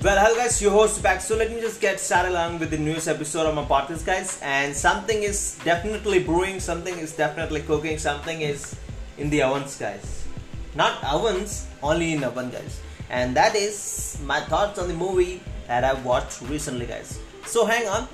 Well, hello guys, your host back. So let me just get started along with the newest episode of my podcast, guys. And something is definitely brewing, something is definitely cooking, something is in the ovens, guys. Not ovens, only in oven, guys. And that is my thoughts on the movie that I watched recently, guys. So hang on.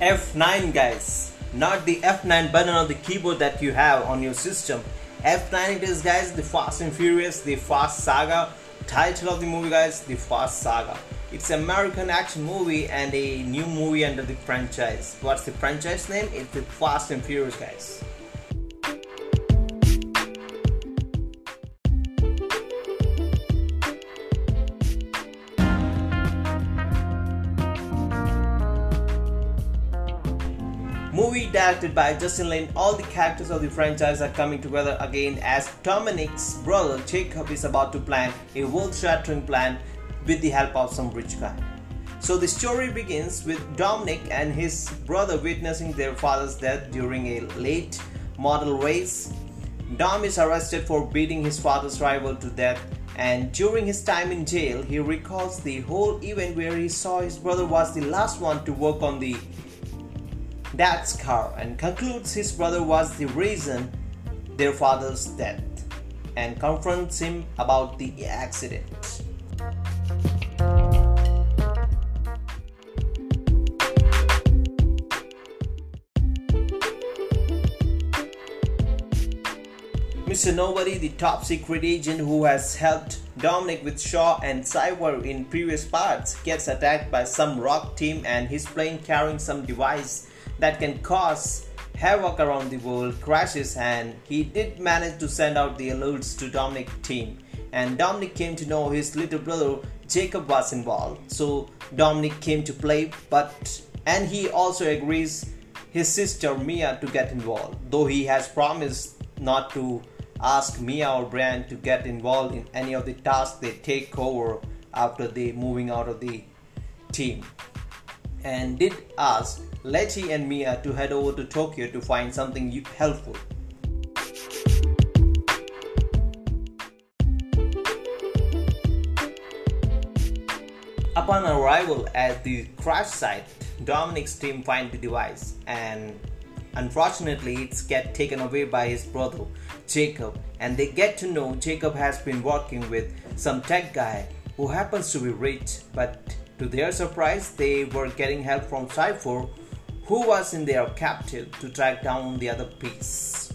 F9, guys not the F9 button on the keyboard that you have on your system. F9 it is guys, the Fast and Furious, the Fast Saga. Title of the movie guys, the Fast Saga. It's an American action movie and a new movie under the franchise. What's the franchise name? It's the Fast and Furious guys. Movie directed by Justin Lin, all the characters of the franchise are coming together again as Dominic's brother Jakob is about to plan a world shattering plan with the help of some rich guy. So the story begins with Dominic and his brother witnessing their father's death during a late model race. Dom is arrested for beating his father's rival to death and during his time in jail he recalls the whole event where he saw his brother was the last one to work on the dad's car and concludes his brother was the reason their father's death and confronts him about the accident. Mr. Nobody, the top secret agent who has helped Dominic with Shaw and Cipher in previous parts, gets attacked by some rock team and his plane carrying some device that can cause havoc around the world crashes and he did manage to send out the alerts to Dominic team. And Dominic came to know his little brother Jakob was involved. So Dominic came to play but and he also agrees his sister Mia to get involved. Though he has promised not to ask Mia or Brian to get involved in any of the tasks they take over after they moving out of the team. And did ask Letty and Mia to head over to Tokyo to find something helpful. Upon arrival at the crash site, Dominic's team find the device and unfortunately it's get taken away by his brother Jakob and they get to know Jakob has been working with some tech guy who happens to be rich but to their surprise, they were getting help from Cipher, who was in their captive to track down the other piece.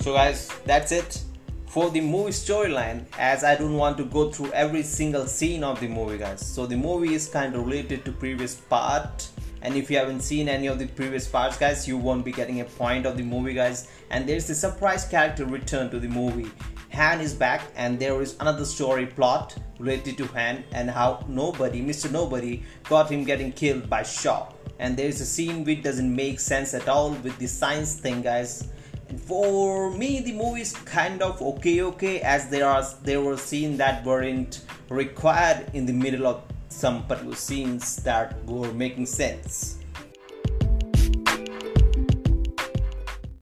So, guys, that's it for the movie storyline. As I don't want to go through every single scene of the movie, guys. So, the movie is kind of related to previous part and if you haven't seen any of the previous parts guys you won't be getting a point of the movie guys and there's a surprise character return to the movie Han is back and there is another story plot related to Han and how nobody Mr. Nobody got him getting killed by Shaw and there's a scene which doesn't make sense at all with the science thing guys and for me the movie is kind of okay okay as there are there were scenes that weren't required in the middle of some particular scenes that were making sense.